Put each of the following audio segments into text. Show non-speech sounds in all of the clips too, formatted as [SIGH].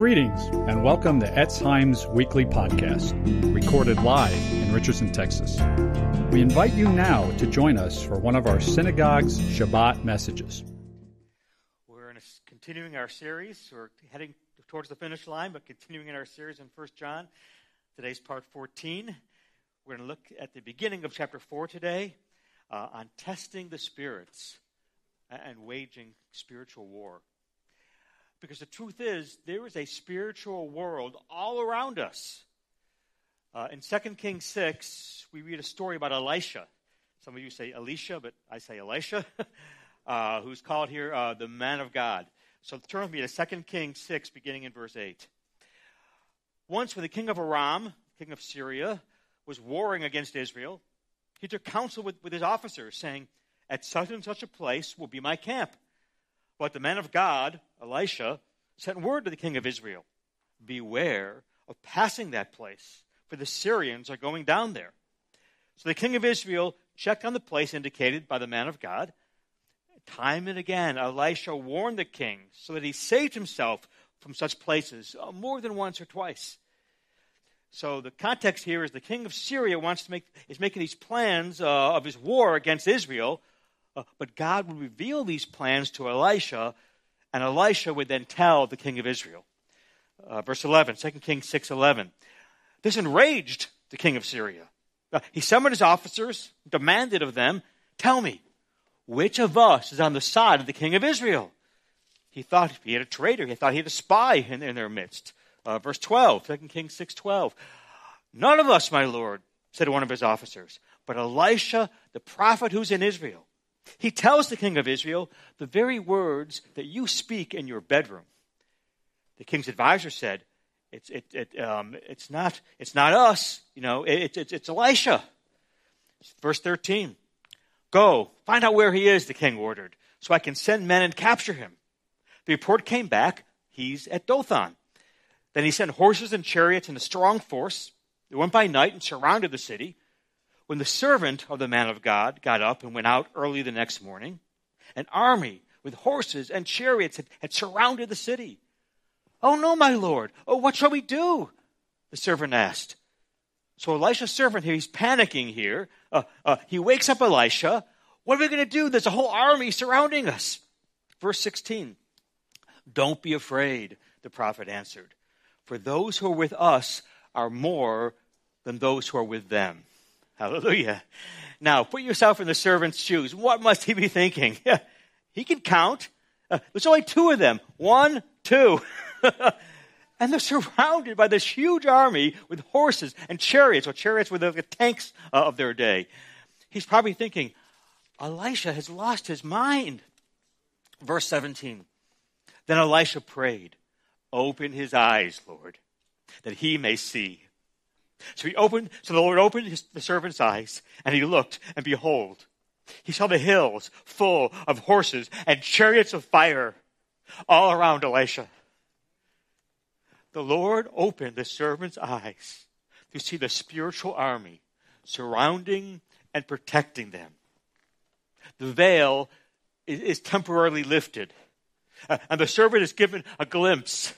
Greetings and welcome to Etz Chaim's weekly podcast, recorded live in Richardson, Texas. We invite you now to join us for one of our synagogue's Shabbat messages. We're a, continuing our series. We're heading towards the finish line, but continuing in our series in 1 John. Today's part 14. We're going to look at the beginning of chapter 4 today uh, on testing the spirits and waging spiritual war. Because the truth is, there is a spiritual world all around us. Uh, in 2 Kings 6, we read a story about Elisha. Some of you say Elisha, but I say Elisha, [LAUGHS] uh, who's called here uh, the man of God. So turn with me to 2 Kings 6, beginning in verse 8. Once, when the king of Aram, king of Syria, was warring against Israel, he took counsel with, with his officers, saying, At such and such a place will be my camp but the man of God, Elisha, sent word to the king of Israel Beware of passing that place, for the Syrians are going down there. So the king of Israel checked on the place indicated by the man of God. Time and again, Elisha warned the king so that he saved himself from such places uh, more than once or twice. So the context here is the king of Syria wants to make is making these plans uh, of his war against Israel uh, but God would reveal these plans to Elisha, and Elisha would then tell the king of Israel. Uh, verse 11, 2 Kings 6 11. This enraged the king of Syria. Uh, he summoned his officers, demanded of them, Tell me, which of us is on the side of the king of Israel? He thought he had a traitor. He thought he had a spy in, in their midst. Uh, verse 12, 2 Kings 6 12. None of us, my lord, said one of his officers, but Elisha, the prophet who's in Israel. He tells the king of Israel the very words that you speak in your bedroom. The king's advisor said, it's, it, it, um, it's, not, it's not us, you know, it, it, it's Elisha. Verse 13 Go, find out where he is, the king ordered, so I can send men and capture him. The report came back, he's at Dothan. Then he sent horses and chariots and a strong force. They went by night and surrounded the city. When the servant of the man of God got up and went out early the next morning, an army with horses and chariots had, had surrounded the city. Oh, no, my lord. Oh, what shall we do? The servant asked. So Elisha's servant here, he's panicking here. Uh, uh, he wakes up Elisha. What are we going to do? There's a whole army surrounding us. Verse 16. Don't be afraid, the prophet answered. For those who are with us are more than those who are with them. Hallelujah. Now, put yourself in the servant's shoes. What must he be thinking? [LAUGHS] he can count. Uh, there's only two of them. One, two. [LAUGHS] and they're surrounded by this huge army with horses and chariots, or chariots were the, the tanks uh, of their day. He's probably thinking, Elisha has lost his mind. Verse 17. Then Elisha prayed, Open his eyes, Lord, that he may see. So he opened, so the Lord opened his, the servant's eyes, and he looked, and behold, he saw the hills full of horses and chariots of fire all around Elisha. The Lord opened the servant's eyes to see the spiritual army surrounding and protecting them. The veil is, is temporarily lifted, uh, and the servant is given a glimpse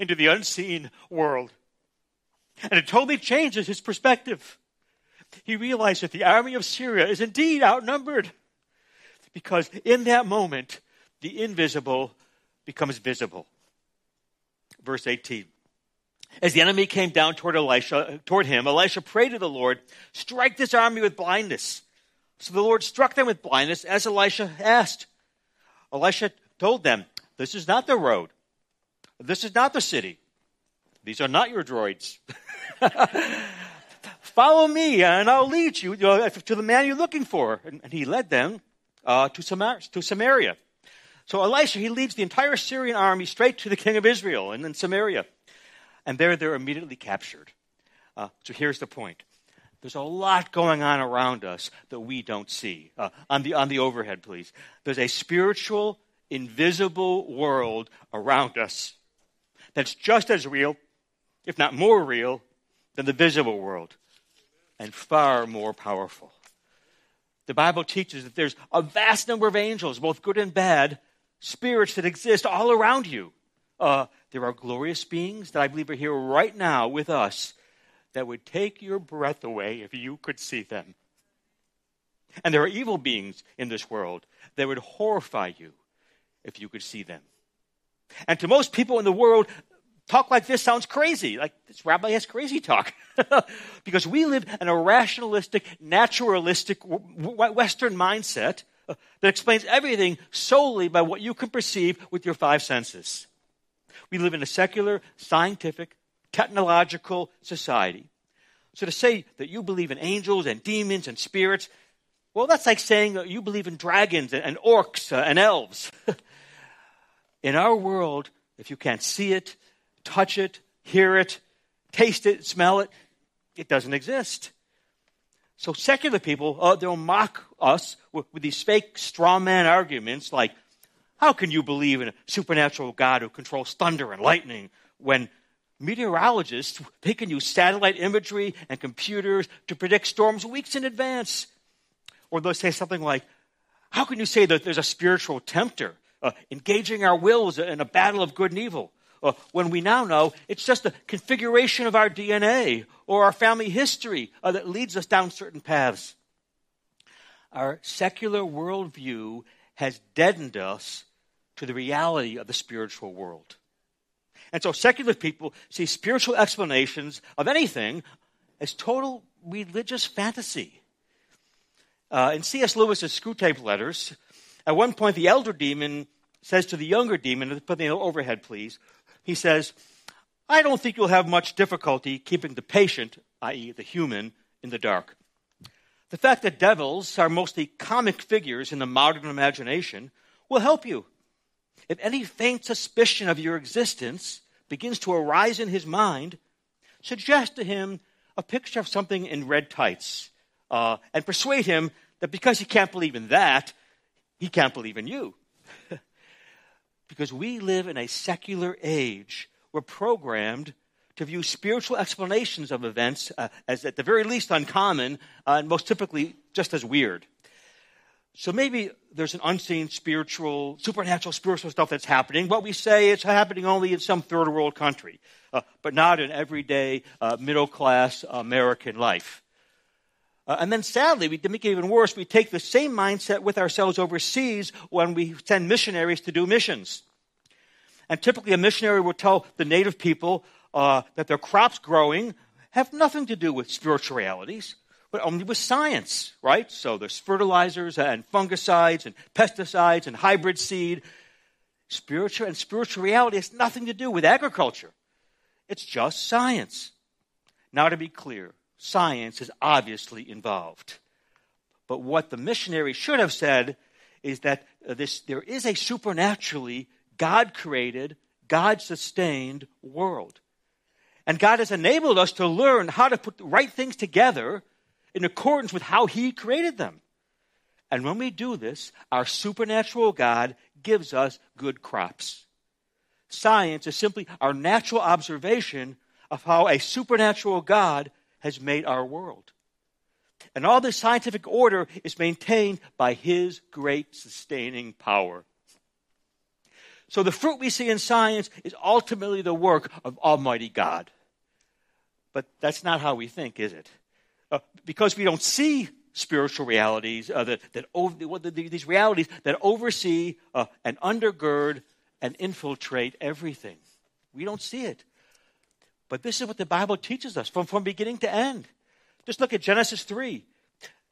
into the unseen world. And it totally changes his perspective. He realized that the army of Syria is indeed outnumbered. Because in that moment, the invisible becomes visible. Verse 18. As the enemy came down toward Elisha, toward him, Elisha prayed to the Lord, strike this army with blindness. So the Lord struck them with blindness as Elisha asked. Elisha told them, This is not the road. This is not the city. These are not your droids. [LAUGHS] Follow me, and I'll lead you to the man you're looking for. And, he led them uh, to, Samar- to Samaria. So Elisha, he leads the entire Syrian army straight to the king of Israel and then Samaria. And there they're immediately captured. Uh, so here's the point. There's a lot going on around us that we don't see. Uh, on, the, on the overhead, please. There's a spiritual, invisible world around us that's just as real, if not more real, than the visible world and far more powerful. The Bible teaches that there's a vast number of angels, both good and bad, spirits that exist all around you. Uh, there are glorious beings that I believe are here right now with us that would take your breath away if you could see them. And there are evil beings in this world that would horrify you if you could see them. And to most people in the world, talk like this sounds crazy. Like this rabbi has crazy talk. [LAUGHS] because we live in a rationalistic, naturalistic Western mindset uh, that explains everything solely by what you can perceive with your five senses. We live in a secular, scientific, technological society. So to say that you believe in angels and demons and spirits, well, that's like saying that you believe in dragons and, orcs uh, and elves. [LAUGHS] in our world, if you can't see it, touch it, hear it, taste it, smell it, it doesn't exist. So secular people, uh, they'll mock us with, with these fake straw man arguments like, how can you believe in a supernatural God who controls thunder and lightning when meteorologists, they can use satellite imagery and computers to predict storms weeks in advance? Or they'll say something like, how can you say that there's a spiritual tempter uh, engaging our wills in a battle of good and evil? Uh, when we now know it's just the configuration of our DNA or our family history uh, that leads us down certain paths. Our secular worldview has deadened us to the reality of the spiritual world. And so secular people see spiritual explanations of anything as total religious fantasy. Uh, in C.S. Lewis's Screwtape Letters, at one point the elder demon says to the younger demon, put the overhead please, he says, I don't think you'll have much difficulty keeping the patient, i.e., the human, in the dark. The fact that devils are mostly comic figures in the modern imagination will help you. If any faint suspicion of your existence begins to arise in his mind, suggest to him a picture of something in red tights uh, and persuade him that because he can't believe in that, he can't believe in you. [LAUGHS] because we live in a secular age. We're programmed to view spiritual explanations of events uh, as at the very least uncommon uh, and most typically just as weird. So maybe there's an unseen spiritual, supernatural spiritual stuff that's happening, but we say it's happening only in some third world country, uh, but not in everyday uh, middle class American life. Uh, and then sadly, we, make it even worse, we take the same mindset with ourselves overseas when we send missionaries to do missions. And typically, a missionary will tell the native people uh, that their crops growing have nothing to do with spiritual realities, but only with science, right? So there's fertilizers and fungicides and pesticides and hybrid seed. Spiritual and spiritual reality has nothing to do with agriculture. It's just science. Now, to be clear, science is obviously involved. But what the missionary should have said is that uh, this, there is a supernaturally God created, God sustained world. And God has enabled us to learn how to put the right things together in accordance with how He created them. And when we do this, our supernatural God gives us good crops. Science is simply our natural observation of how a supernatural God has made our world. And all this scientific order is maintained by His great sustaining power. So the fruit we see in science is ultimately the work of Almighty God. But that's not how we think, is it? Uh, because we don't see spiritual realities, uh, that, that over, these realities that oversee uh, and undergird and infiltrate everything. We don't see it. But this is what the Bible teaches us from, from beginning to end. Just look at Genesis 3.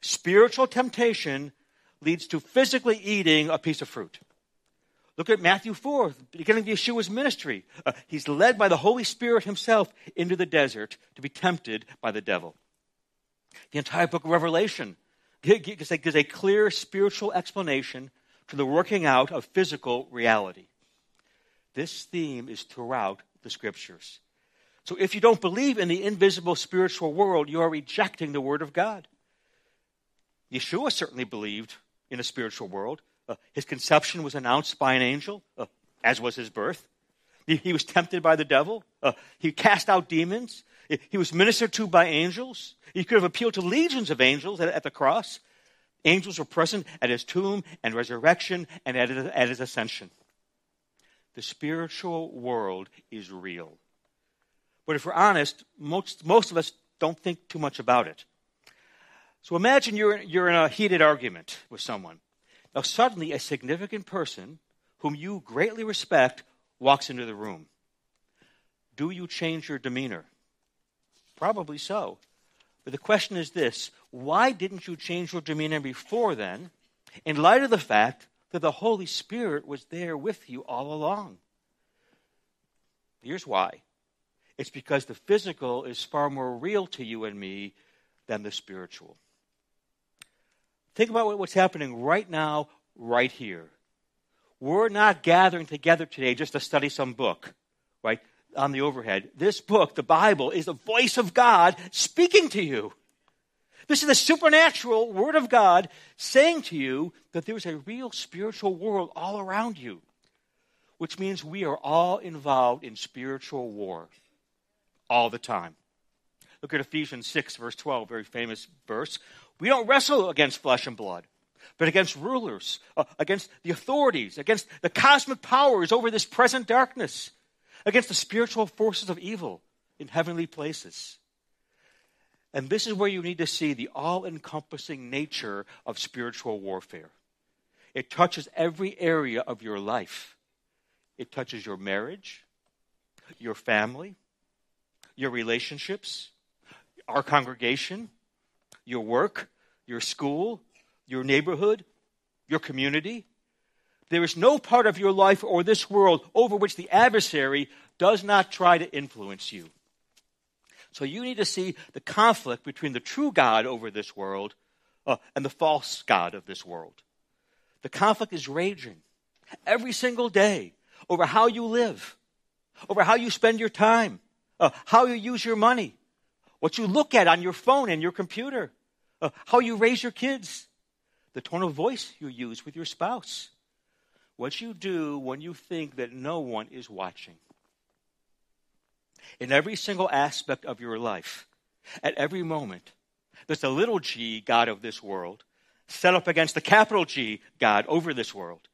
Spiritual temptation leads to physically eating a piece of fruit. Look at Matthew 4, beginning of Yeshua's ministry. Uh, he's led by the Holy Spirit himself into the desert to be tempted by the devil. The entire book of Revelation gives a, gives a clear spiritual explanation to the working out of physical reality. This theme is throughout the scriptures. So if you don't believe in the invisible spiritual world, you are rejecting the Word of God. Yeshua certainly believed in a spiritual world. Uh, his conception was announced by an angel, uh, as was his birth. He, he, was tempted by the devil. Uh, he cast out demons. He, was ministered to by angels. He could have appealed to legions of angels at, at the cross. Angels were present at his tomb and resurrection and at, at his ascension. The spiritual world is real. But if we're honest, most, most of us don't think too much about it. So imagine you're, you're in a heated argument with someone. Now, suddenly, a significant person whom you greatly respect walks into the room. Do you change your demeanor? Probably so. But the question is this why didn't you change your demeanor before then, in light of the fact that the Holy Spirit was there with you all along? Here's why it's because the physical is far more real to you and me than the spiritual. Think about what's happening right now, right here. We're not gathering together today just to study some book, right? On the overhead. This book, the Bible, is the voice of God speaking to you. This is the supernatural Word of God saying to you that there's a real spiritual world all around you, which means we are all involved in spiritual war all the time. Look at Ephesians 6, verse 12, very famous verse. We don't wrestle against flesh and blood, but against rulers, uh, against the authorities, against the cosmic powers over this present darkness, against the spiritual forces of evil in heavenly places. And this is where you need to see the all encompassing nature of spiritual warfare. It touches every area of your life. It touches your marriage, your family, your relationships, our congregation, your work, your school, your neighborhood, your community. There is no part of your life or this world over which the adversary does not try to influence you. So you need to see the conflict between the true God over this world uh, and the false God of this world. The conflict is raging every single day over how you live, over how you spend your time, uh, how you use your money, what you look at on your phone and your computer, uh, how you raise your kids, the tone of voice you use with your spouse, what you do when you think that no one is watching. In every single aspect of your life, at every moment, there's a little g God of this world set up against the capital G God over this world.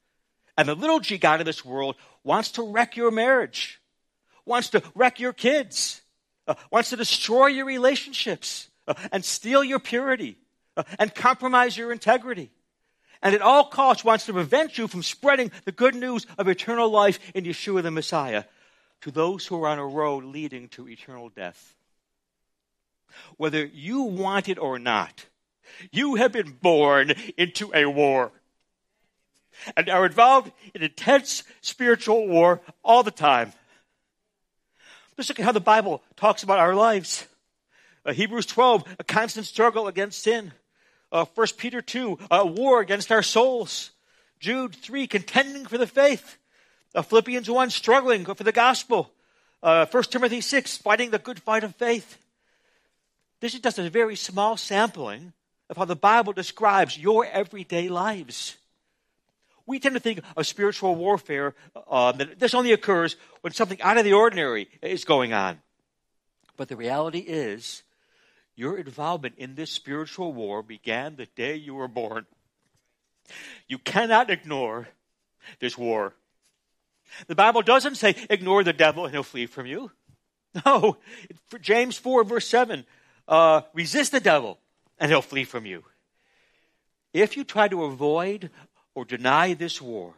And the little g God of this world wants to wreck your marriage wants to wreck your kids, uh, wants to destroy your relationships, uh, and steal your purity, uh, and compromise your integrity. And at all costs wants to prevent you from spreading the good news of eternal life in Yeshua the Messiah to those who are on a road leading to eternal death. Whether you want it or not, you have been born into a war and are involved in intense spiritual war all the time. Let's look at how the Bible talks about our lives. Uh, Hebrews 12, a constant struggle against sin. Uh, 1 Peter 2, a war against our souls. Jude 3, contending for the faith. Uh, Philippians 1, struggling for the gospel. Uh, 1 Timothy 6, fighting the good fight of faith. This is just a very small sampling of how the Bible describes your everyday lives. We tend to think of spiritual warfare uh, that this only occurs when something out of the ordinary is going on. But the reality is, your involvement in this spiritual war began the day you were born. You cannot ignore this war. The Bible doesn't say ignore the devil and he'll flee from you. [LAUGHS] No, James 4, verse 7 uh, resist the devil and he'll flee from you. If you try to avoid or deny this war,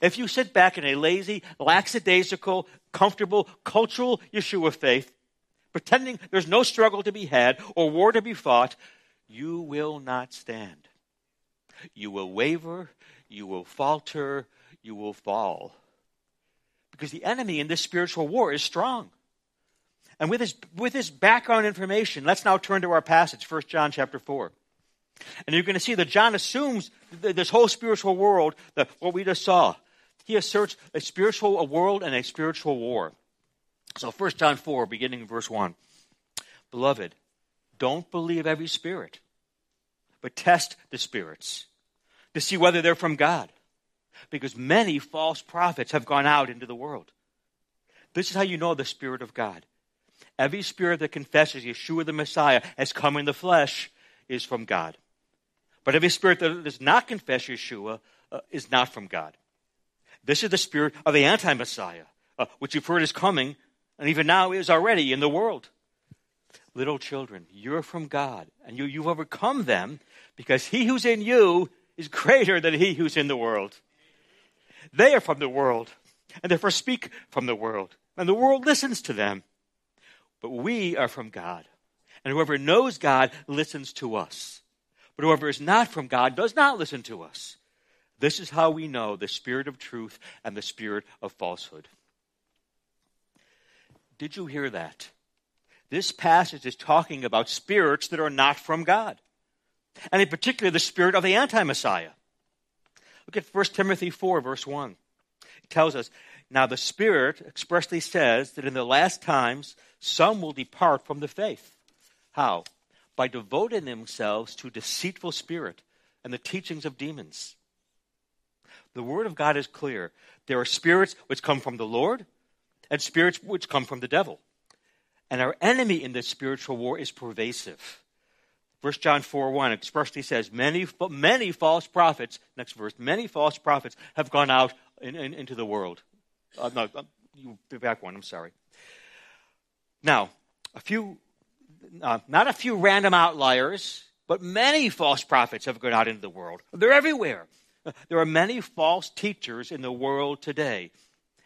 if you sit back in a lazy, lackadaisical, comfortable, cultural Yeshua faith, pretending there's no struggle to be had or war to be fought, you will not stand. You will waver, you will falter, you will fall. Because the enemy in this spiritual war is strong. And with this, with this background information, let's now turn to our passage, 1 John chapter 4. And you're going to see that John assumes this whole spiritual world, that what we just saw. He asserts a spiritual world and a spiritual war. So 1 John 4, beginning in verse 1. Beloved, don't believe every spirit, but test the spirits to see whether they're from God. Because many false prophets have gone out into the world. This is how you know the Spirit of God. Every spirit that confesses Yeshua the Messiah has come in the flesh is from God. But every spirit that does not confess Yeshua uh, is not from God. This is the spirit of the anti Messiah, uh, which you've heard is coming, and even now is already in the world. Little children, you're from God, and you, you've overcome them because he who's in you is greater than he who's in the world. They are from the world, and therefore speak from the world, and the world listens to them. But we are from God, and whoever knows God listens to us. But whoever is not from God does not listen to us. This is how we know the spirit of truth and the spirit of falsehood. Did you hear that? This passage is talking about spirits that are not from God, and in particular, the spirit of the anti Messiah. Look at 1 Timothy 4, verse 1. It tells us, Now the Spirit expressly says that in the last times some will depart from the faith. How? By devoting themselves to deceitful spirit and the teachings of demons. The Word of God is clear. There are spirits which come from the Lord and spirits which come from the devil. And our enemy in this spiritual war is pervasive. 1 John 4 1 expressly says, many, many false prophets, next verse, many false prophets have gone out in, in, into the world. Uh, no, uh, you back one, I'm sorry. Now, a few, uh, not a few random outliers, but many false prophets have gone out into the world. They're everywhere. [LAUGHS] There are many false teachers in the world today.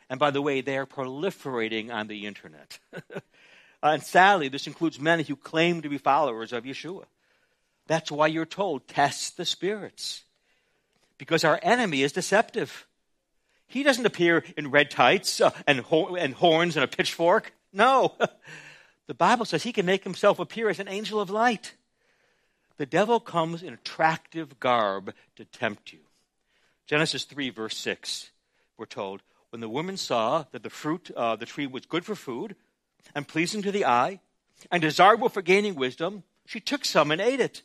And by the way, they are proliferating on the internet. [LAUGHS] and sadly, this includes many who claim to be followers of Yeshua. That's why you're told, test the spirits. Because our enemy is deceptive. He doesn't appear in red tights uh, and, ho- and horns and a pitchfork. No. [LAUGHS] the Bible says he can make himself appear as an angel of light. The devil comes in attractive garb to tempt you. Genesis 3, verse 6, we're told, when the woman saw that the fruit of uh, the tree was good for food and pleasing to the eye and desirable for gaining wisdom, she took some and ate it.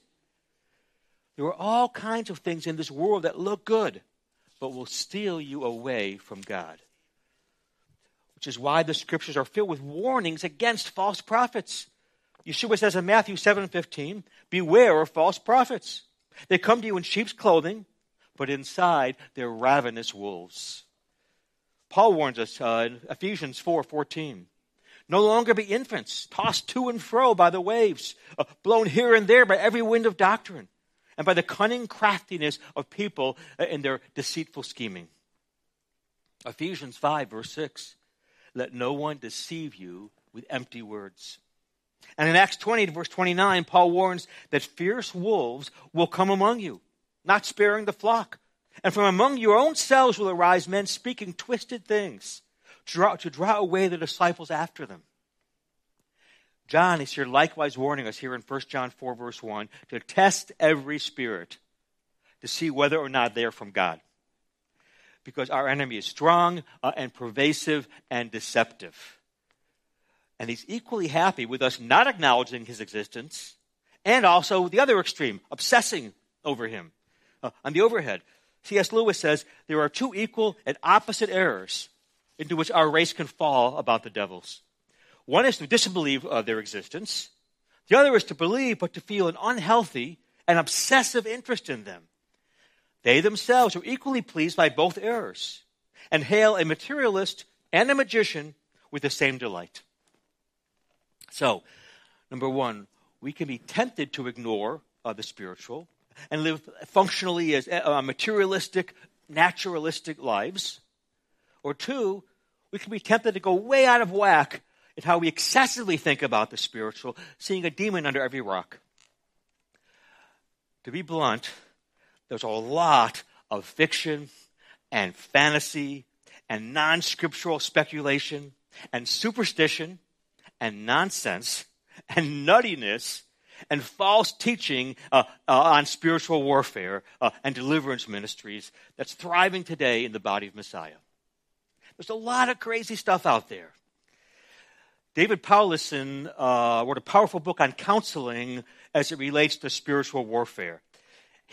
There are all kinds of things in this world that look good, but will steal you away from God. Which is why the scriptures are filled with warnings against false prophets. Yeshua says in Matthew 7:15, "Beware of false prophets. They come to you in sheep's clothing, but inside they're ravenous wolves." Paul warns us uh, in Ephesians 4:14, no longer be infants, tossed to and fro by the waves, uh, blown here and there by every wind of doctrine and by the cunning craftiness of people in their deceitful scheming. Ephesians 5, verse 6 Let no one deceive you with empty words. And in Acts 20, verse 29, Paul warns that fierce wolves will come among you, not sparing the flock. And from among your own selves will arise men speaking twisted things to draw, away the disciples after them. John is here likewise warning us here in 1 John 4, verse 1, to test every spirit to see whether or not they are from God. Because our enemy is strong uh, and pervasive and deceptive. And he's equally happy with us not acknowledging his existence and also the other extreme, obsessing over him. Uh, on the overhead, C.S. Lewis says there are two equal and opposite errors into which our race can fall about the devils. One is to disbelieve uh, their existence. The other is to believe, but to feel an unhealthy and obsessive interest in them. They themselves are equally pleased by both errors and hail a materialist and a magician with the same delight. So, number one, we can be tempted to ignore uh, the spiritual and live functionally as uh, materialistic, naturalistic lives. Or two, we can be tempted to go way out of whack in how we excessively think about the spiritual, seeing a demon under every rock. To be blunt, there's a lot of fiction and fantasy and non scriptural speculation and superstition and nonsense and nuttiness and false teaching uh, uh, on spiritual warfare uh, and deliverance ministries that's thriving today in the body of Messiah. There's a lot of crazy stuff out there. David Powlison uh, wrote a powerful book on counseling as it relates to spiritual warfare.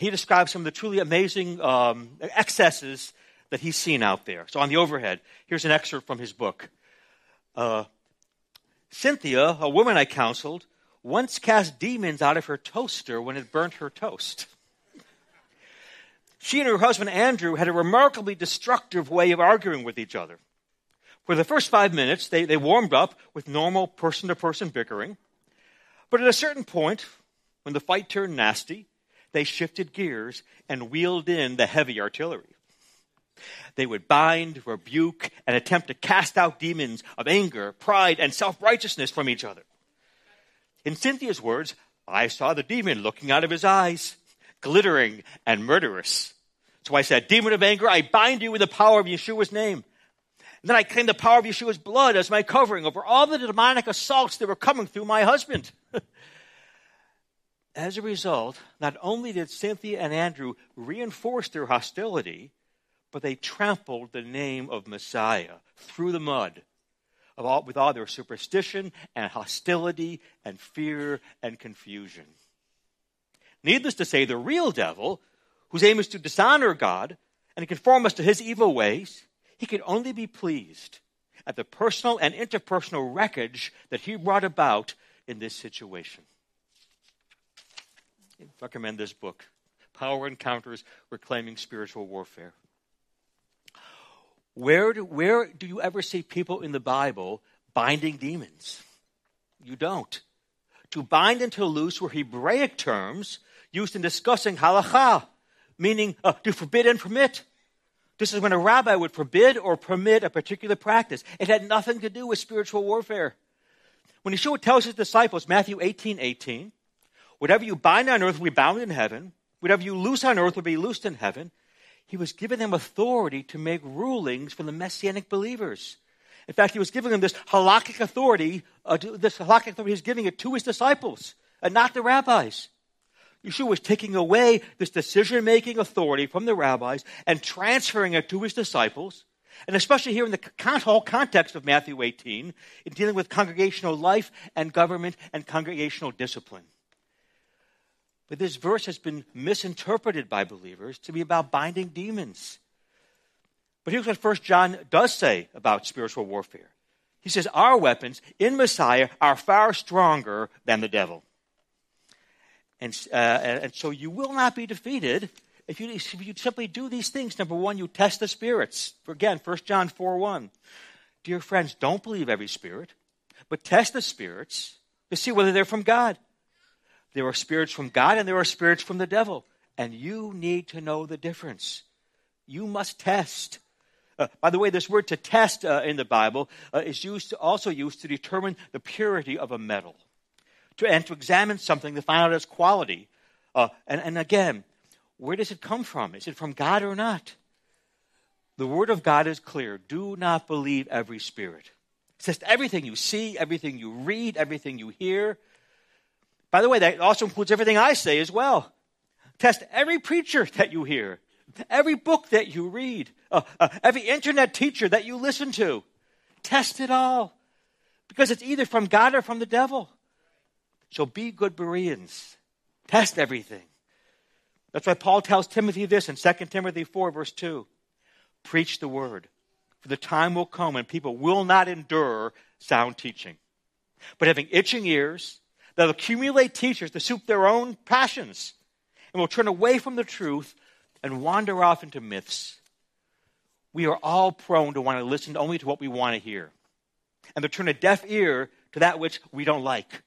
He describes some of the truly amazing um, excesses that he's seen out there. So, on the overhead, here's an excerpt from his book. Uh, Cynthia, a woman I counseled, once cast demons out of her toaster when it burnt her toast. she and her husband Andrew had a remarkably destructive way of arguing with each other. For the first five minutes, they, they warmed up with normal person to person bickering. But at a certain point, when the fight turned nasty, they shifted gears and wheeled in the heavy artillery. They would bind, rebuke, and attempt to cast out demons of anger, pride, and self righteousness from each other. In Cynthia's words, I saw the demon looking out of his eyes, glittering and murderous. So I said, Demon of anger, I bind you with the power of Yeshua's name. And then I claimed the power of Yeshua's blood as my covering over all the demonic assaults that were coming through my husband. [LAUGHS] as a result, not only did Cynthia and Andrew reinforce their hostility, but they trampled the name of Messiah through the mud all, with all their superstition and hostility and fear and confusion. Needless to say, the real devil, whose aim is to dishonor God and conform us to his evil ways, he could only be pleased at the personal and interpersonal wreckage that he brought about in this situation. Recommend this book, Power Encounters Reclaiming Spiritual Warfare. Where do, where do you ever see people in the Bible binding demons? You don't. To bind and to loose were Hebraic terms used in discussing halacha, meaning uh, to forbid and permit. This is when a rabbi would forbid or permit a particular practice. It had nothing to do with spiritual warfare. When Yeshua tells his disciples, Matthew 18, 18, whatever you bind on earth will be bound in heaven, whatever you loose on earth will be loosed in heaven, he was giving them authority to make rulings for the messianic believers. In fact, he was giving them this halakhic authority, uh, this halakhic authority, he's giving it to his disciples and not the rabbis. Yeshua was taking away this decision making authority from the rabbis and transferring it to his disciples. And especially here in the whole context of Matthew 18, in dealing with congregational life and government and congregational discipline. But this verse has been misinterpreted by believers to be about binding demons. But here's what First John does say about spiritual warfare. He says, Our weapons in Messiah are far stronger than the devil. And, uh, and so you will not be defeated if you, if you simply do these things. Number one, you test the spirits. Again, 1 John 4 1. Dear friends, don't believe every spirit, but test the spirits to see whether they're from God. There are spirits from God and there are spirits from the devil. And you need to know the difference. You must test. Uh, by the way, this word to test uh, in the Bible uh, is used to, also used to determine the purity of a metal to, and to examine something to find out its quality. Uh, and, and again, where does it come from? Is it from God or not? The Word of God is clear. Do not believe every spirit. It says everything you see, everything you read, everything you hear. By the way, that also includes everything I say as well. Test every preacher that you hear, every book that you read, uh, uh, every internet teacher that you listen to. Test it all. Because it's either from God or from the devil. So be good Bereans. Test everything. That's why Paul tells Timothy this in 2 Timothy 4, verse 2. Preach the word. For the time will come when people will not endure sound teaching. But having itching ears, They'll accumulate teachers to suit their own passions and will turn away from the truth and wander off into myths. We are all prone to want to listen only to what we want to hear and to turn a deaf ear to that which we don't like.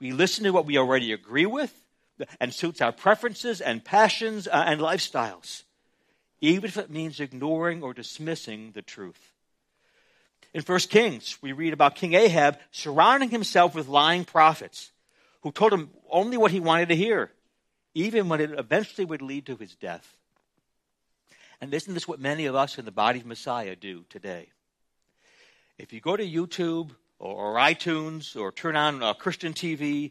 We listen to what we already agree with and suits our preferences and passions uh, and lifestyles, even if it means ignoring or dismissing the truth. In 1 Kings, we read about King Ahab surrounding himself with lying prophets who told him only what he wanted to hear, even when it eventually would lead to his death. And isn't this what many of us in the body of Messiah do today? If you go to YouTube or, iTunes or turn on uh, Christian TV,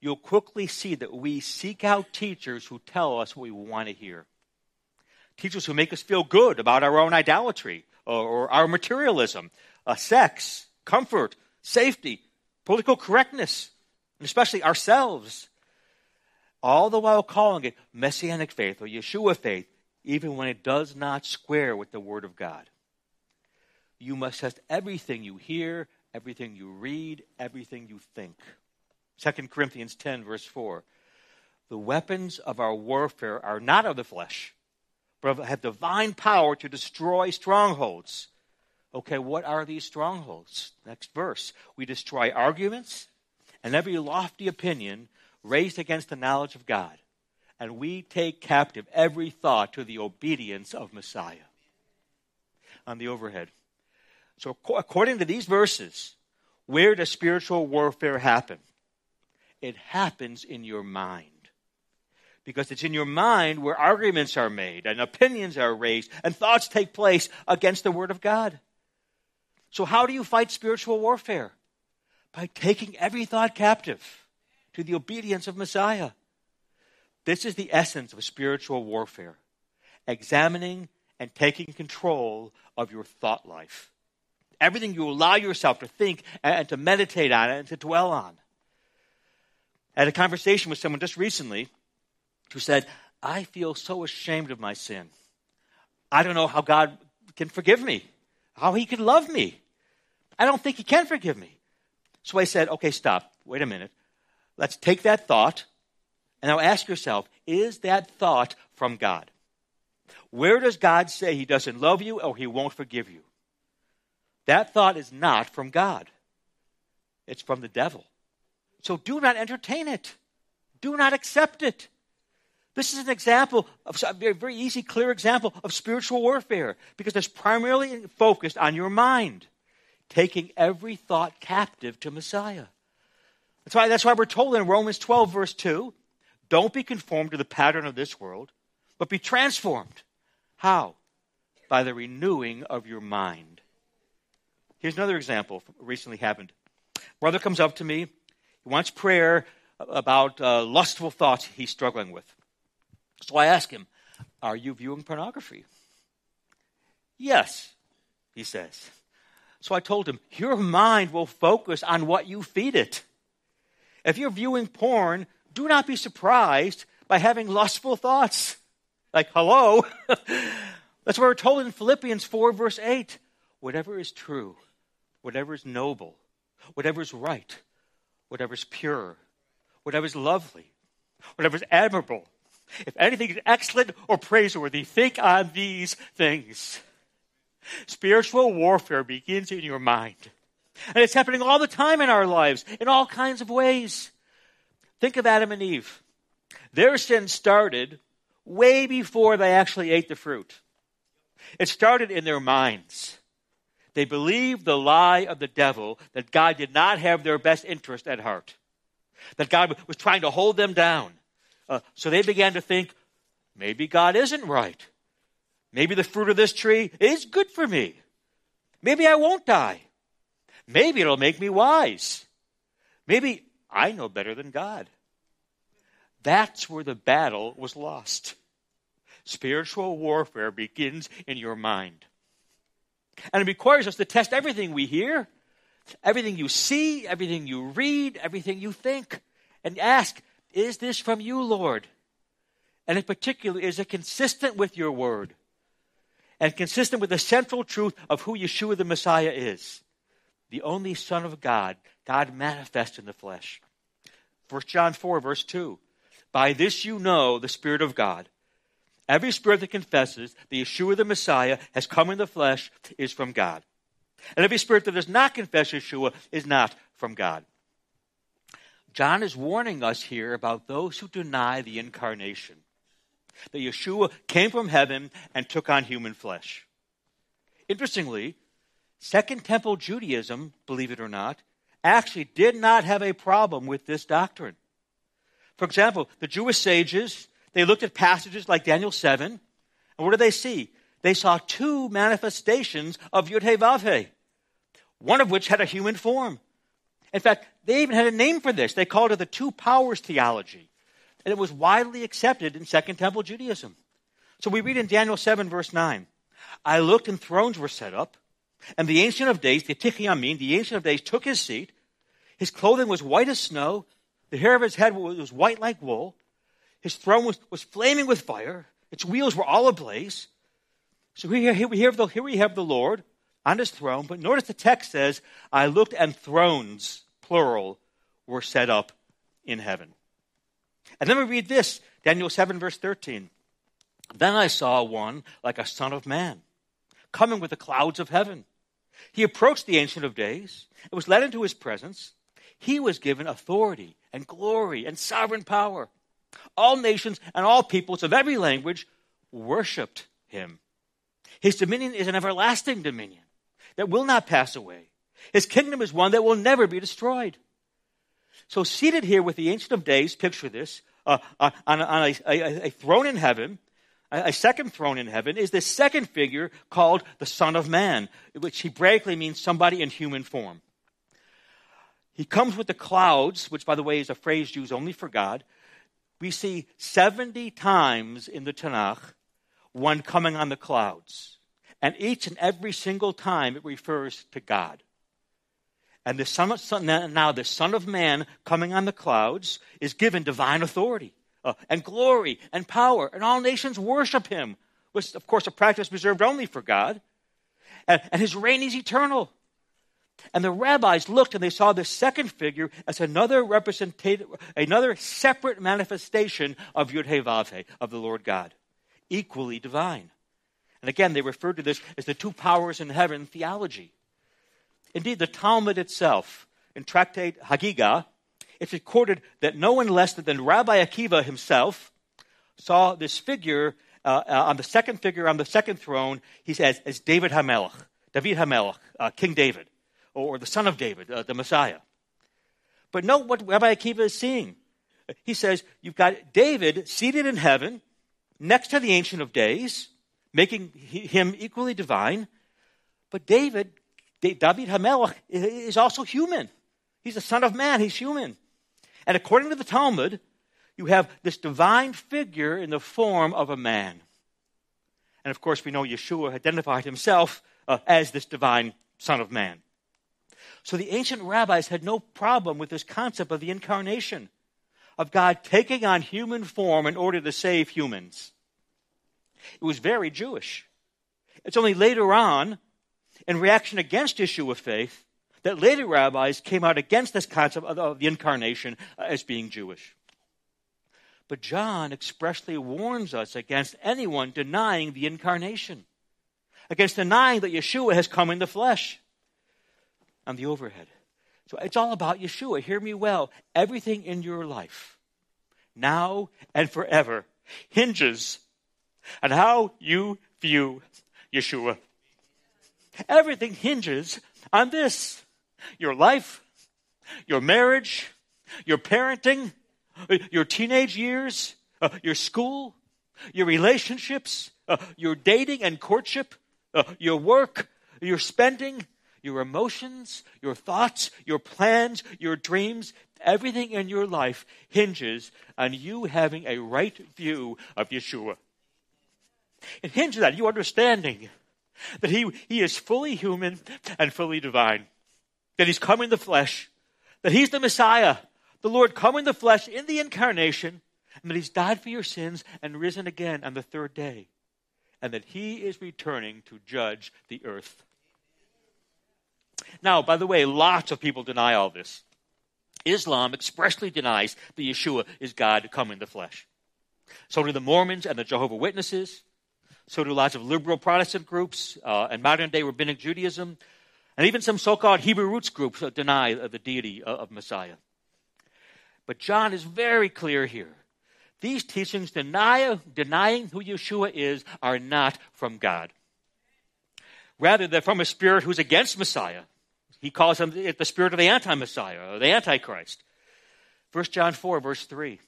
you'll quickly see that we seek out teachers who tell us what we want to hear. Teachers who make us feel good about our own idolatry or, or our materialism, uh, sex, comfort, safety, political correctness, and especially ourselves. All the while calling it messianic faith or Yeshua faith, even when it does not square with the Word of God. You must test everything you hear, everything you read, everything you think. 2 Corinthians 10, verse 4. the weapons of our warfare are not of the flesh, but have divine power to destroy strongholds. Okay, what are these strongholds? Next verse. We destroy arguments and every lofty opinion raised against the knowledge of God, and we take captive every thought to the obedience of Messiah. On the overhead. So, according to these verses, where does spiritual warfare happen? It happens in your mind. Because it's in your mind where arguments are made and opinions are raised and thoughts take place against the Word of God. So, how do you fight spiritual warfare? By taking every thought captive to the obedience of Messiah. This is the essence of spiritual warfare examining and taking control of your thought life. Everything you allow yourself to think and to meditate on and to dwell on. I had a conversation with someone just recently who said, I feel so ashamed of my sin. I don't know how God can forgive me, how He could love me. I don't think he can forgive me. So I said, okay, stop. Wait a minute. Let's take that thought and now ask yourself is that thought from God? Where does God say he doesn't love you or he won't forgive you? That thought is not from God, it's from the devil. So do not entertain it, do not accept it. This is an example of a very, very easy, clear example of spiritual warfare because it's primarily focused on your mind taking every thought captive to Messiah. That's why, that's why we're told in Romans 12, verse 2 don't be conformed to the pattern of this world, but be transformed. How? By the renewing of your mind. Here's another example recently happened. Brother comes up to me. He wants prayer about uh, lustful thoughts he's struggling with. So I ask him, Are you viewing pornography? Yes, he says. So I told him, Your mind will focus on what you feed it. If you're viewing porn, do not be surprised by having lustful thoughts. Like, hello? [LAUGHS] That's what we're told in Philippians 4, verse 8. Whatever is true, whatever is noble, whatever is right, whatever is pure, whatever is lovely, whatever is admirable, if anything is excellent or praiseworthy, think on these things. Spiritual warfare begins in your mind. And it's happening all the time in our lives, in all kinds of ways. Think of Adam and Eve. Their sin started way before they actually ate the fruit. It started in their minds. They believed the lie of the devil that God did not have their best interest at heart, that God was trying to hold them down. Uh, so they began to think, maybe God isn't right. Maybe the fruit of this tree is good for me. Maybe I won't die. Maybe it'll make me wise. Maybe I know better than God. That's where the battle was lost. Spiritual warfare begins in your mind. And it requires us to test everything we hear, everything you see, everything you read, everything you think, and ask, is this from you, Lord? And in particular, is it consistent with your word? And consistent with the central truth of who Yeshua the Messiah is the only Son of God, God manifest in the flesh. 1 John 4, verse 2. By this you know the Spirit of God. Every spirit that confesses that Yeshua the Messiah has come in the flesh is from God. And every spirit that does not confess Yeshua is not from God. John is warning us here about those who deny the incarnation that Yeshua came from heaven and took on human flesh. Interestingly, Second Temple Judaism, believe it or not, actually did not have a problem with this doctrine. For example, the Jewish sages, they looked at passages like Daniel 7, and what did they see? They saw two manifestations of Yud Vav one of which had a human form. In fact, they even had a name for this. They called it the two powers theology and it was widely accepted in Second Temple Judaism. So we read in Daniel 7, verse 9 I looked, and thrones were set up, and the Ancient of Days, the Atik Yomin, the Ancient of Days, took his seat. His clothing was white as snow, the hair of his head was white like wool. His throne was, was flaming with fire, its wheels were all ablaze. So here, here, we have the, here we have the Lord on his throne, but notice the text says, I looked, and thrones, plural, were set up in heaven. And then we read this Daniel 7, verse 13. Then I saw one like a son of man coming with the clouds of heaven. He approached the Ancient of Days and was led into his presence. He was given authority and glory and sovereign power. All nations and all peoples of every language worshiped him. His dominion is an everlasting dominion that will not pass away. His kingdom is one that will never be destroyed. So, seated here with the Ancient of Days, picture this, uh, uh on, on a, a, a, throne in heaven, a, a, second throne in heaven, is this second figure called the Son of Man, which Hebraically means somebody in human form. He comes with the clouds, which, by the way, is a phrase used only for God. We see 70 times in the Tanakh one coming on the clouds. And each and every single time it refers to God. And the son, now the Son of Man coming on the clouds is given divine authority uh, and glory and power, and all nations worship him, which, of course, a practice reserved only for God. And, and his reign is eternal. And the rabbis looked and they saw this second figure as another representative, another separate manifestation of Yud He Vav He, of the Lord God, equally divine. And again, they referred to this as the two powers in heaven theology. Indeed, the Talmud itself, in Tractate Hagigah, it's recorded that no one less than Rabbi Akiva himself saw this figure uh, uh, on the second figure on the second throne. He says, as David Hamelech, David Hamelech, uh, King David, or the son of David, uh, the Messiah. But note what Rabbi Akiva is seeing. He says, You've got David seated in heaven next to the Ancient of Days, making him equally divine. But David David Hamelech is also human. He's the son of man, he's human. And according to the Talmud, you have this divine figure in the form of a man. And of course, we know Yeshua identified himself uh, as this divine son of man. So the ancient rabbis had no problem with this concept of the incarnation, of God taking on human form in order to save humans. It was very Jewish. It's only later on in reaction against issue of faith that later rabbis came out against this concept of the incarnation uh, as being Jewish. But John expressly warns us against anyone denying the incarnation, against denying that Yeshua has come in the flesh. On the overhead. So it's all about Yeshua. Hear me well. Everything in your life, now and forever, hinges on how you view Yeshua. Everything hinges on this your life, your marriage, your parenting, your teenage years, uh, your school, your relationships, uh, your dating and courtship, uh, your work, your spending, your emotions, your thoughts, your plans, your dreams. Everything in your life hinges on you having a right view of Yeshua. It hinges on you understanding that he, he is fully human and fully divine. That he's come in the flesh. That he's the Messiah. The Lord come in the flesh in the incarnation. And that he's died for your sins and risen again on the third day. And that he is returning to judge the earth. Now, by the way, lots of people deny all this. Islam expressly denies that Yeshua is God come in the flesh. So do the Mormons and the Jehovah Witnesses. So do lots of liberal Protestant groups uh, and modern day rabbinic Judaism. And even some so called Hebrew roots groups deny the deity of Messiah. But John is very clear here. These teachings deny, denying who Yeshua is are not from God. Rather, they're from a spirit who's against Messiah. He calls him the spirit of the anti Messiah, or the Antichrist. 1 John 4, verse 3.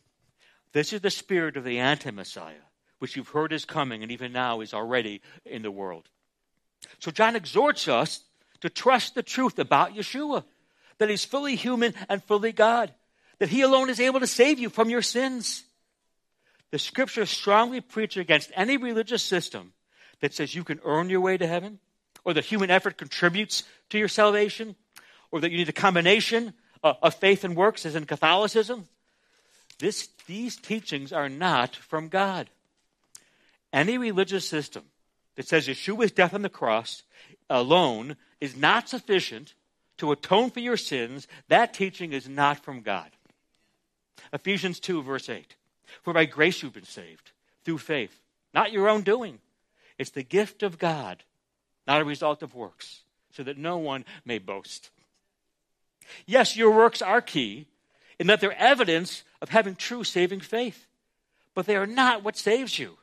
This is the spirit of the anti Messiah which you've heard is coming and even now is already in the world. So John exhorts us to trust the truth about Yeshua, that he's fully human and fully God, that he alone is able to save you from your sins. The scriptures strongly preach against any religious system that says you can earn your way to heaven, or that human effort contributes to your salvation, or that you need a combination uh, of faith and works, as in Catholicism. This, these teachings are not from God. Any religious system that says Yeshua's death on the cross alone is not sufficient to atone for your sins, that teaching is not from God. Ephesians 2, verse 8. For by grace you've been saved, through faith, not your own doing. It's the gift of God, not a result of works, so that no one may boast. Yes, your works are key in that they're evidence of having true saving faith, but they are not what saves you.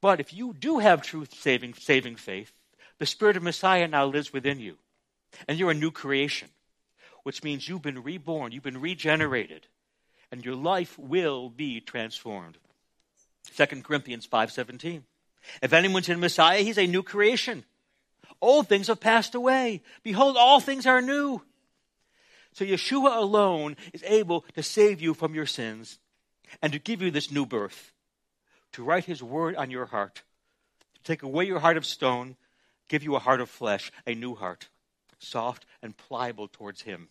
But if you do have truth saving, saving faith, the Spirit of Messiah now lives within you, and you're a new creation, which means you've been reborn, you've been regenerated, and your life will be transformed. 2 Corinthians 5:17. If anyone's in Messiah, he's a new creation. Old things have passed away. Behold, all things are new. So Yeshua alone is able to save you from your sins and to give you this new birth, to write his word on your heart, to take away your heart of stone, give you a heart of flesh, a new heart, soft and pliable towards him.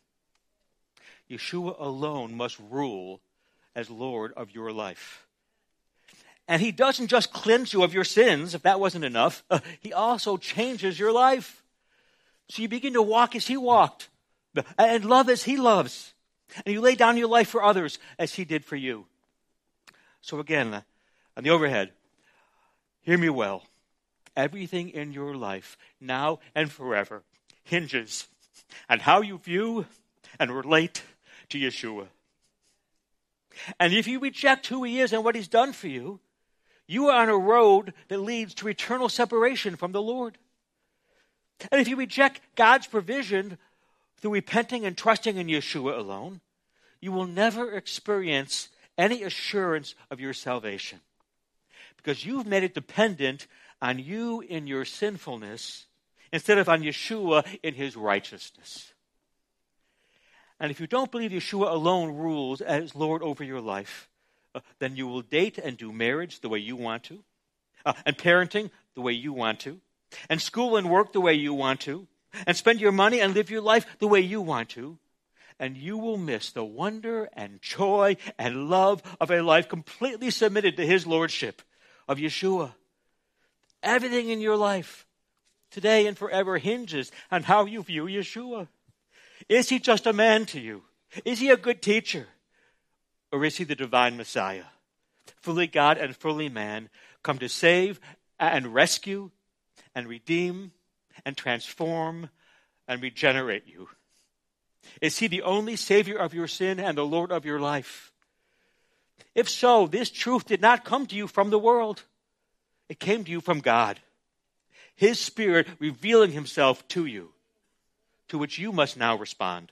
Yeshua alone must rule as Lord of your life. And he doesn't just cleanse you of your sins, if that wasn't enough, uh, he also changes your life. So you begin to walk as he walked, and love as he loves. And you lay down your life for others as he did for you. So again, on the overhead, hear me well. Everything in your life, now and forever, hinges on how you view and relate to Yeshua. And if you reject who he is and what he's done for you, you are on a road that leads to eternal separation from the Lord. And if you reject God's provision through repenting and trusting in Yeshua alone, you will never experience any assurance of your salvation. Because you've made it dependent on you in your sinfulness instead of on Yeshua in his righteousness. And if you don't believe Yeshua alone rules as Lord over your life, uh, then you will date and do marriage the way you want to, uh, and parenting the way you want to, and school and work the way you want to, and spend your money and live your life the way you want to. And you will miss the wonder and joy and love of a life completely submitted to His Lordship of Yeshua. Everything in your life, today and forever, hinges on how you view Yeshua. Is he just a man to you? Is he a good teacher? Or is he the divine Messiah? Fully God and fully man, come to save and rescue and redeem and transform and regenerate you. Is he the only Savior of your sin and the Lord of your life? If so, this truth did not come to you from the world, it came to you from God. His Spirit revealing Himself to you to which you must now respond.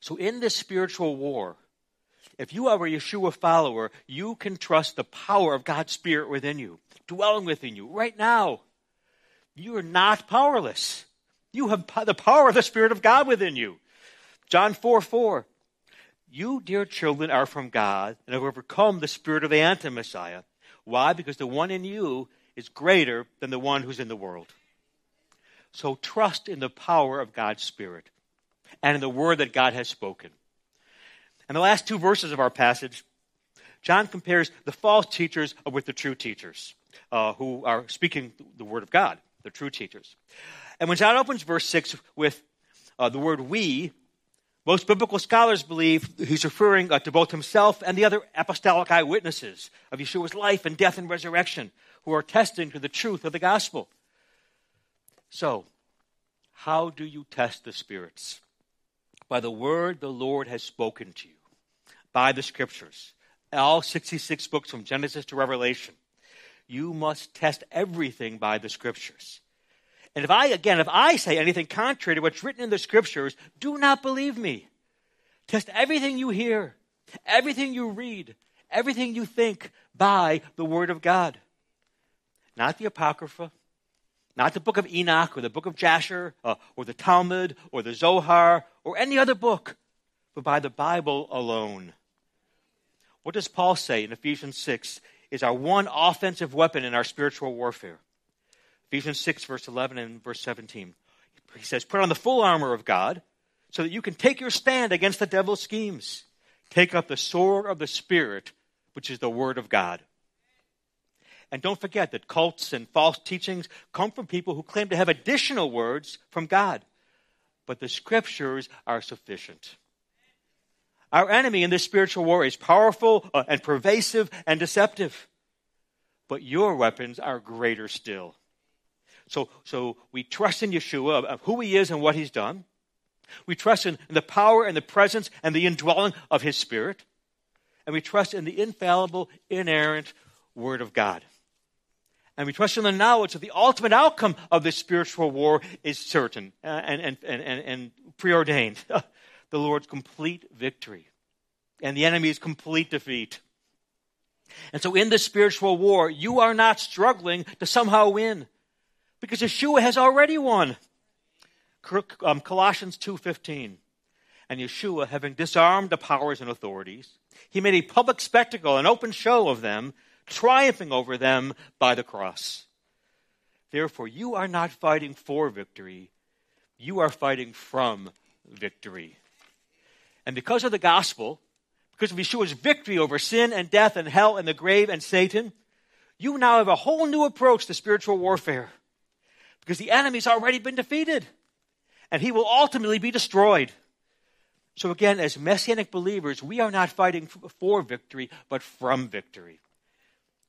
So, in this spiritual war, if you are a Yeshua follower, you can trust the power of God's Spirit within you, dwelling within you right now. You are not powerless. You have the power of the Spirit of God within you. John 4 4. You, dear children, are from God and have overcome the spirit of the anti Messiah. Why? Because the one in you is greater than the one who's in the world. So trust in the power of God's Spirit and in the word that God has spoken. And the last two verses of our passage, John compares the false teachers with the true teachers uh, who are speaking the word of God, the true teachers. And when John opens verse 6 with uh, the word we, most biblical scholars believe he's referring uh, to both himself and the other apostolic eyewitnesses of Yeshua's life and death and resurrection who are testing to the truth of the gospel. So, how do you test the spirits? By the word the Lord has spoken to you, by the scriptures, all 66 books from Genesis to Revelation. You must test everything by the scriptures. And if I, again, if I say anything contrary to what's written in the scriptures, do not believe me. Test everything you hear, everything you read, everything you think by the word of God. Not the Apocrypha, not the book of Enoch or the book of Jasher uh, or the Talmud or the Zohar or any other book, but by the Bible alone. What does Paul say in Ephesians 6 is our one offensive weapon in our spiritual warfare? Ephesians 6, verse 11 and verse 17. He says, Put on the full armor of God so that you can take your stand against the devil's schemes. Take up the sword of the Spirit, which is the Word of God. And don't forget that cults and false teachings come from people who claim to have additional words from God. But the scriptures are sufficient. Our enemy in this spiritual war is powerful uh, and pervasive and deceptive. But your weapons are greater still. So, so we trust in Yeshua of who he is and what he's done. We trust in, in the power and the presence and the indwelling of his spirit. And we trust in the infallible, inerrant word of God. And we trust in the knowledge that the ultimate outcome of this spiritual war is certain uh, and, and, and, and, and preordained. [LAUGHS] the Lord's complete victory and the enemy's complete defeat. And so in this spiritual war, you are not struggling to somehow win because Yeshua has already won. Um, Colossians 2:15. And Yeshua, having disarmed the powers and authorities, he made a public spectacle, an open show of them, triumphing over them by the cross. Therefore, you are not fighting for victory, you are fighting from victory. And because of the gospel, because of Yeshua's victory over sin and death and hell and the grave and Satan, you now have a whole new approach to spiritual warfare. Because the enemy's already been defeated. And he will ultimately be destroyed. So again, as messianic believers, we are not fighting for victory, but from victory.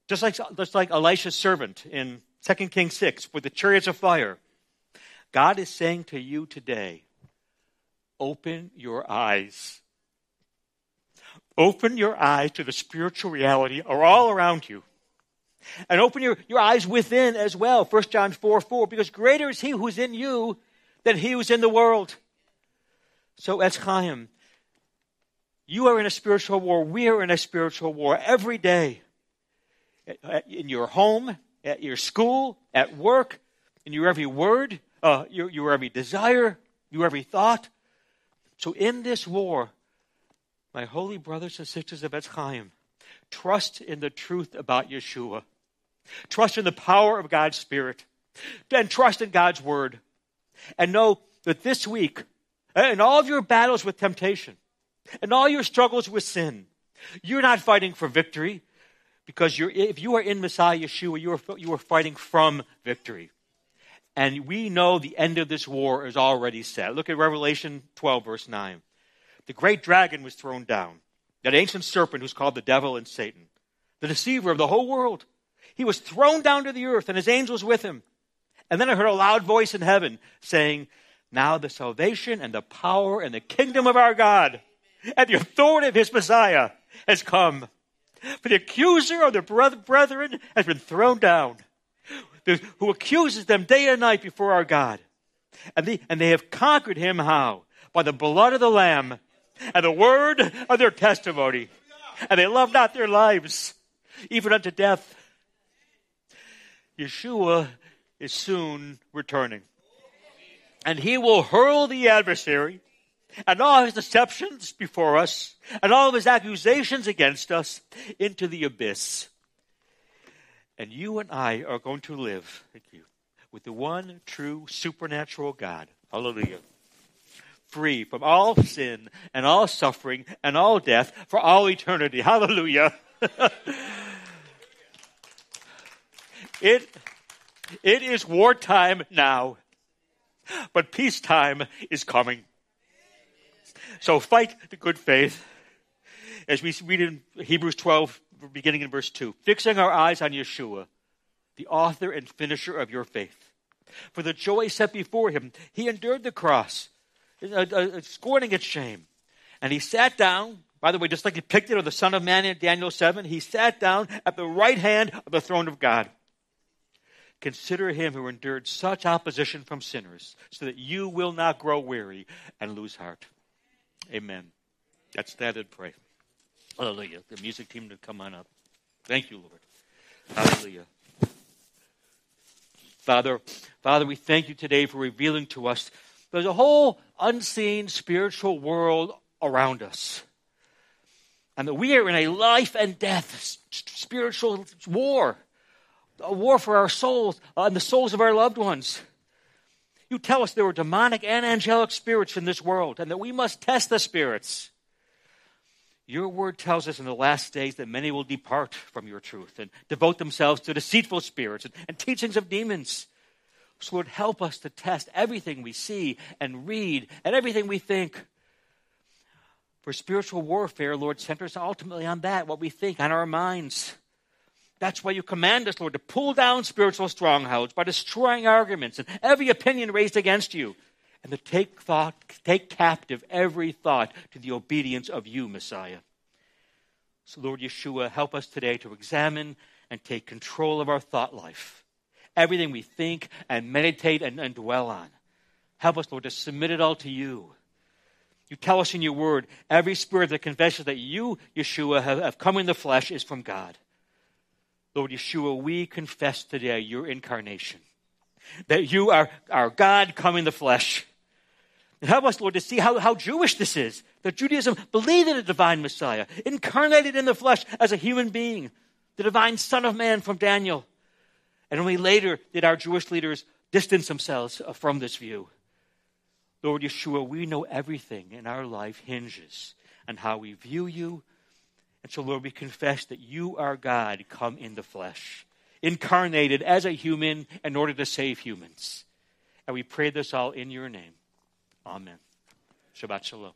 Just like, just like Elisha's servant in 2 Kings 6 with the chariots of fire. God is saying to you today, open your eyes. Open your eyes to the spiritual reality are all around you. And open your, your eyes within as well. 1 John 4 4, because greater is he who's in you than he who's in the world. So, Etz Chaim, you are in a spiritual war. We are in a spiritual war every day. In your home, at your school, at work, in your every word, uh, your, your every desire, your every thought. So in this war, my holy brothers and sisters of Etz Chaim, trust in the truth about Yeshua. Trust in the power of God's Spirit. And trust in God's Word. And know that this week, uh, in all of your battles with temptation, and all your struggles with sin, you're not fighting for victory because if you are in Messiah Yeshua, you are, you are fighting from victory. And we know the end of this war is already set. Look at Revelation 12, verse 9. The great dragon was thrown down, that ancient serpent who's called the devil and Satan, the deceiver of the whole world. He was thrown down to the earth, and his angels with him. And then I heard a loud voice in heaven saying, Now the salvation and the power and the kingdom of our God and the authority of his Messiah has come. For the accuser of the brethren has been thrown down who accuses them day and night before our God. And they, and they have conquered him how? By the blood of the Lamb and the word of their testimony. And they love not their lives, even unto death. Yeshua is soon returning. And he will hurl the adversary and all his deceptions before us and all of his accusations against us into the abyss. And you and I are going to live, thank you, with the one true supernatural God. Hallelujah. Free from all sin and all suffering and all death for all eternity. Hallelujah. [LAUGHS] it, it is wartime now, but peacetime is coming. So fight the good faith. As we read in Hebrews 12, beginning in verse 2. Fixing our eyes on Yeshua, the author and finisher of your faith. For the joy set before him, he endured the cross, uh, uh, scorning its shame. And he sat down, by the way, just like he picked it of the Son of Man in Daniel 7, he sat down at the right hand of the throne of God. Consider him who endured such opposition from sinners, so that you will not grow weary and lose heart. Amen. That's that and pray. Hallelujah. The music team to come on up. Thank you, Lord. Hallelujah. Father, Father, we thank you today for revealing to us there's a whole unseen spiritual world around us. And that we are in a life and death spiritual war, a war for our souls uh, and the souls of our loved ones. You tell us there are demonic and angelic spirits in this world and that we must test the spirits. Your word tells us in the last days that many will depart from your truth and devote themselves to deceitful spirits and, and teachings of demons. So, Lord, help us to test everything we see and read and everything we think. For spiritual warfare, Lord, centers ultimately on that, what we think, on our minds. That's why you command us, Lord, to pull down spiritual strongholds by destroying arguments and every opinion raised against you, and to take thought, take captive every thought to the obedience of you, Messiah. So, Lord Yeshua, help us today to examine and take control of our thought life. Everything we think and meditate and, and dwell on. Help us, Lord, to submit it all to you. You tell us in your word, every spirit that confesses that you, Yeshua, have, have come in the flesh is from God. Lord Yeshua, we confess today your incarnation, that you are our God come in the flesh. And help us, Lord, to see how, how Jewish this is. That Judaism believed in a divine Messiah, incarnated in the flesh as a human being, the divine Son of Man from Daniel. And only later did our Jewish leaders distance themselves from this view. Lord Yeshua, we know everything in our life hinges on how we view you. And so, Lord, we confess that you are God come in the flesh, incarnated as a human in order to save humans. And we pray this all in your name. Amen. Shabbat Shalom.